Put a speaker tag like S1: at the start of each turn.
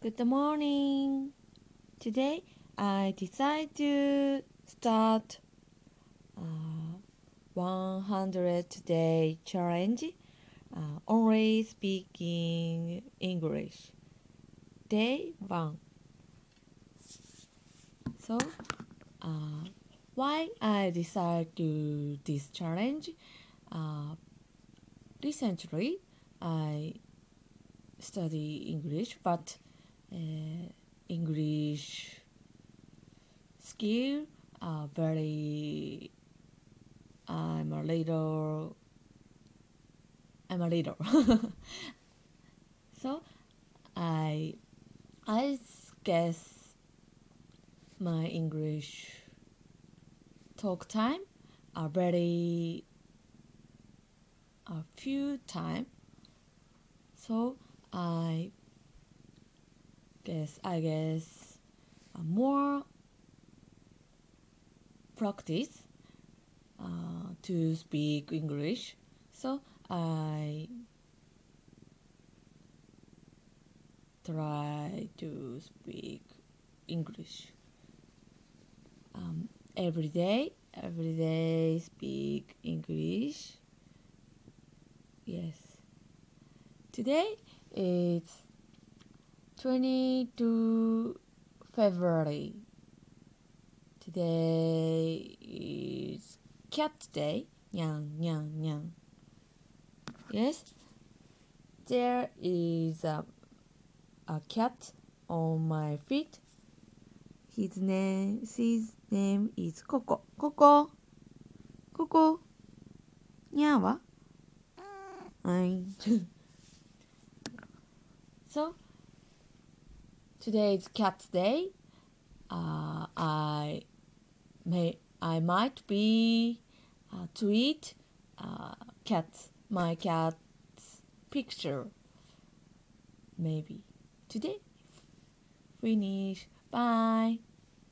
S1: Good morning. Today I decided to start a 100 day challenge. Uh, only speaking English. Day 1. So, uh, why I decided to this challenge? Uh, recently, I study English, but uh, English skill are very. I'm a little. I'm a little. so, I, I guess my English talk time are very a few time so i guess i guess uh, more practice uh, to speak english. So i try to speak english. Um, every day every day speak english. Yes. Today is 22 February. Today is cat day. Yang, yang, yang. Yes, there is a, a cat on my feet. His name, his name is Coco. Coco, Coco. Nyawa. so today is cat's day. Uh, I may I might be uh, tweet uh, cat my cat's picture maybe today. Finish. Bye.